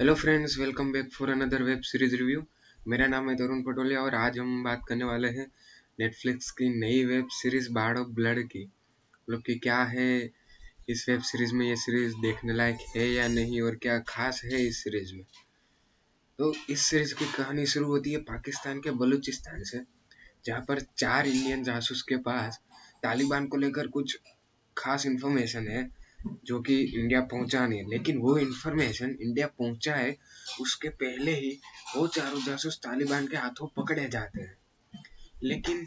Hello friends welcome back for another web series review मेरा नाम है तरुण पटोलिया और आज हम बात करने वाले हैं नेटफ्लिक्स की नई web series Bard of Blood की। मतलब कि क्या है इस वेब सीरीज़ में ये सीरीज़ देखने लायक है या नहीं और क्या खास है इस सीरीज़ में? तो इस सीरीज़ की कहानी शुरू होती है पाकिस्तान के बलूचिस्तान से, जहाँ पर चार इंडियन जासूस के पास तालिबान को लेकर कुछ खास इन्फॉर्मेशन है। जो कि इंडिया पहुँचा नहीं है। लेकिन वो इन्फॉर्मेशन इंडिया पहुँचा है, उसके पहले ही वो चारों जासूस तालिबान के हाथों पकड़े जाते हैं। लेकिन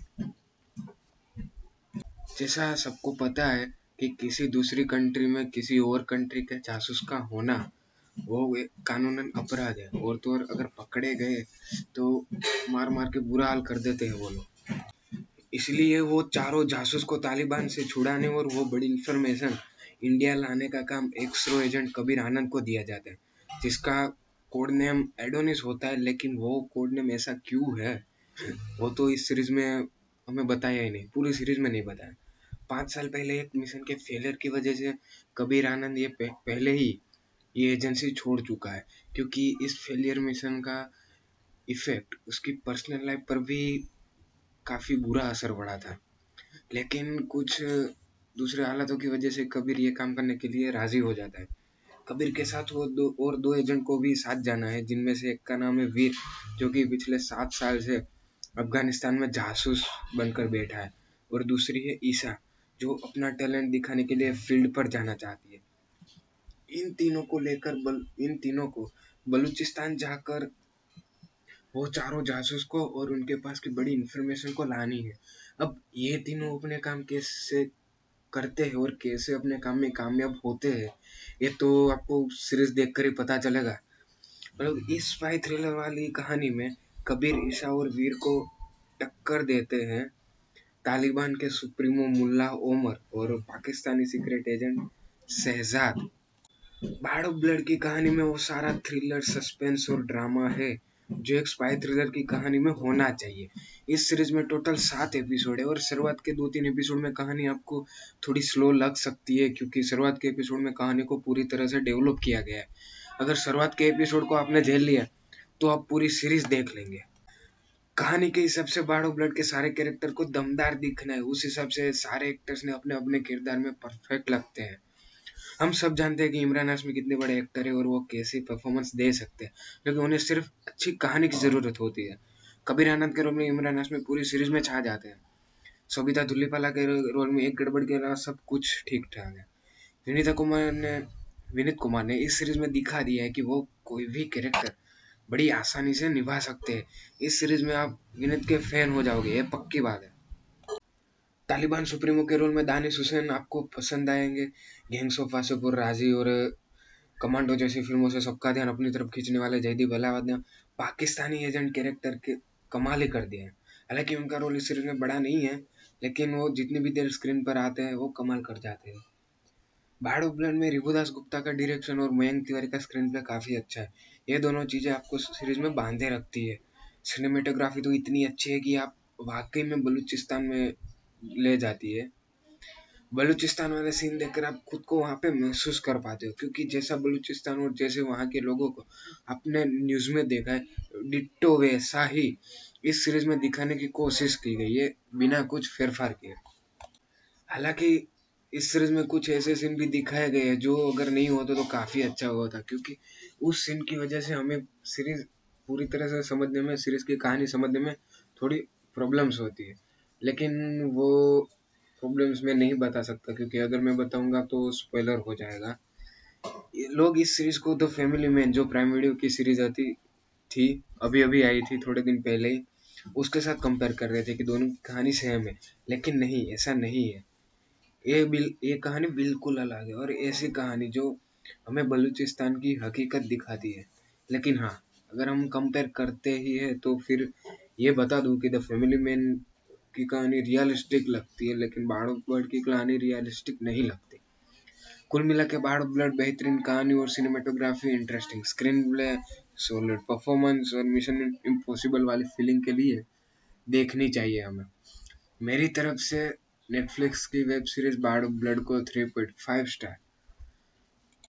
जैसा सबको पता है कि किसी दूसरी कंट्री में किसी और कंट्री के जासूस का होना, वो कानूनन अपराध है। और तो और अगर पकड़े गए तो मार मार के बुरा हाल कर देते हैं वो लोग। इसलिए वो चारों जासूस को तालिबान से छुड़ाने और वो बड़ी इंफॉर्मेशन इंडिया लाने का काम एक्सरो एजेंट कबीर आनंद को दिया जाता है, जिसका कोड नेम एडोनिस होता है, लेकिन वो कोड नेम ऐसा क्यों है? वो तो इस सीरीज़ में हमें बताया ही नहीं, पूरी सीरीज़ में नहीं बताया। पाँच साल पहले एक मिशन के फेलियर की वजह से कबीर आनंद ये पहले ही ये एजेंसी छोड़ चुका है, क्योंकि इस फेलियर मिशन का इफ़ेक्ट उसकी पर्सनल लाइफ पर भी काफ़ी बुरा असर पड़ा था। लेकिन कुछ दूसरे हालातों की वजह से कबीर ये काम करने के लिए राज़ी हो जाता है। कबीर के साथ वो दो, और दो एजेंट को भी साथ जाना है, जिनमें से एक का नाम है वीर, जो कि पिछले सात साल से अफ़गानिस्तान में जासूस बनकर बैठा है, और दूसरी है ईसा, जो अपना टैलेंट दिखाने के लिए फ़ील्ड पर जाना चाहती है। इन तीनों को लेकर बल, इन तीनों को बलूचिस्तान जाकर वो चारों जासूस को और उनके पास की बड़ी इंफॉर्मेशन को लानी है। अब ये तीनों अपने काम कैसे करते हैं और कैसे अपने काम में कामयाब होते हैं, ये तो आपको सीरीज़ देखकर ही पता चलेगा। मतलब इस स्पाई थ्रिलर वाली कहानी में कबीर, ईशा और वीर को टक्कर देते हैं तालिबान के सुप्रीमो मुल्ला ओमर और पाकिस्तानी सीक्रेट एजेंट शहजाद। बाड़ ब्लड की कहानी में वो सारा थ्रिलर सस्पेंस और ड्रामा है। जो एक स्पाई थ्रिलर की कहानी में होना चाहिए। इस सीरीज़ में टोटल सात एपिसोड है और शुरुआत के दो तीन एपिसोड में कहानी आपको थोड़ी स्लो लग सकती है, क्योंकि शुरुआत के एपिसोड में कहानी को पूरी तरह से डेवलप किया गया है। अगर शुरुआत के एपिसोड को आपने झेल लिया तो आप पूरी सीरीज़ देख लेंगे। कहानी के हिसाब से बाड़ो ब्लड के सारे कैरेक्टर को दमदार दिखना है। उस हिसाब से सारे एक्टर्स ने अपने अपने किरदार में परफेक्ट लगते हैं। हम सब जानते हैं कि इमरान हाशमी कितने बड़े एक्टर है और वो कैसे परफॉर्मेंस दे सकते हैं लेकिन उन्हें सिर्फ़ अच्छी कहानी की ज़रूरत होती है। कबीर आनंद के रोल में इमरान हाशमी पूरी सीरीज़ में छा जाते हैं। सोबिता धुल्लीपाला के रोल में एक गड़बड़ के अलावा सब कुछ ठीक ठाक है। विनीता कुमार ने, विनीत कुमार ने इस सीरीज़ में दिखा दिया है कि वो कोई भी कैरेक्टर बड़ी आसानी से निभा सकते हैं। इस सीरीज़ में आप विनीत के फ़ैन हो जाओगे, ये पक्की बात है। तालिबान सुप्रीमो के रोल में दानिश हुसैन आपको पसंद आएँगे। गैंग्स ऑफ़ वासेपुर राज़ी और कमांडो जैसी फ़िल्मों से सबका ध्यान अपनी तरफ़ खींचने वाले जयदीप अलावद ने पाकिस्तानी एजेंट कैरेक्टर के कमाल ही कर दिया है। हालाँकि उनका रोल इस सीरीज़ में बड़ा नहीं है, लेकिन वो जितनी भी देर स्क्रीन पर आते हैं, वो कमाल कर जाते हैं। भाड़ उपलैंड में रिभुदास गुप्ता का डायरेक्शन और मयंक तिवारी का स्क्रीन प्ले काफ़ी अच्छा है। ये दोनों चीज़ें आपको सीरीज़ में बांधे रखती है। सिनेमेटोग्राफी तो इतनी अच्छी है कि आप वाकई में बलूचिस्तान में ले जाती है। बलूचिस्तान वाले सीन देखकर आप खुद को वहाँ पे महसूस कर पाते हो, क्योंकि जैसा बलूचिस्तान और जैसे वहाँ के लोगों को आपने न्यूज़ में देखा है, डिट्टो वैसा ही इस सीरीज़ में दिखाने की कोशिश की गई है, बिना कुछ फेरफार किए। हालाँकि इस सीरीज़ में कुछ ऐसे सीन भी दिखाए गए हैं, जो अगर नहीं होते तो काफ़ी अच्छा हुआ था, क्योंकि उस सीन की वजह से हमें सीरीज़ पूरी तरह से समझने में सीरीज़ की कहानी समझने में थोड़ी प्रॉब्लम्स होती है। लेकिन वो प्रॉब्लम्स मैं नहीं बता सकता, क्योंकि अगर मैं बताऊँगा तो स्पॉइलर हो जाएगा। लोग इस सीरीज़ को द फैमिली मैन जो प्राइम वीडियो की सीरीज़ आती थी अभी अभी आई थी, थोड़े दिन पहले ही, उसके साथ कंपेयर कर रहे थे कि दोनों की कहानी सेम है, लेकिन नहीं, ऐसा नहीं है। ये बिल, ये कहानी बिल्कुल अलग है, और ऐसी कहानी जो हमें बलूचिस्तान की हकीकत दिखाती है। लेकिन हाँ अगर हम कंपेयर करते ही है तो फिर ये बता दूँ कि द फैमिली मैन की कहानी रियलिस्टिक लगती है, लेकिन बाढ़ ब्लड की कहानी रियलिस्टिक नहीं लगती। कुल मिला के बाढ़ ब्लड बेहतरीन कहानी और cinematography interesting screenplay solid performance और मिशन इम्पॉसिबल वाली फीलिंग के लिए देखनी चाहिए हमें। मेरी तरफ़ से नेटफ्लिक्स की वेब सीरीज़ बाढ़ ब्लड को 3.5 स्टार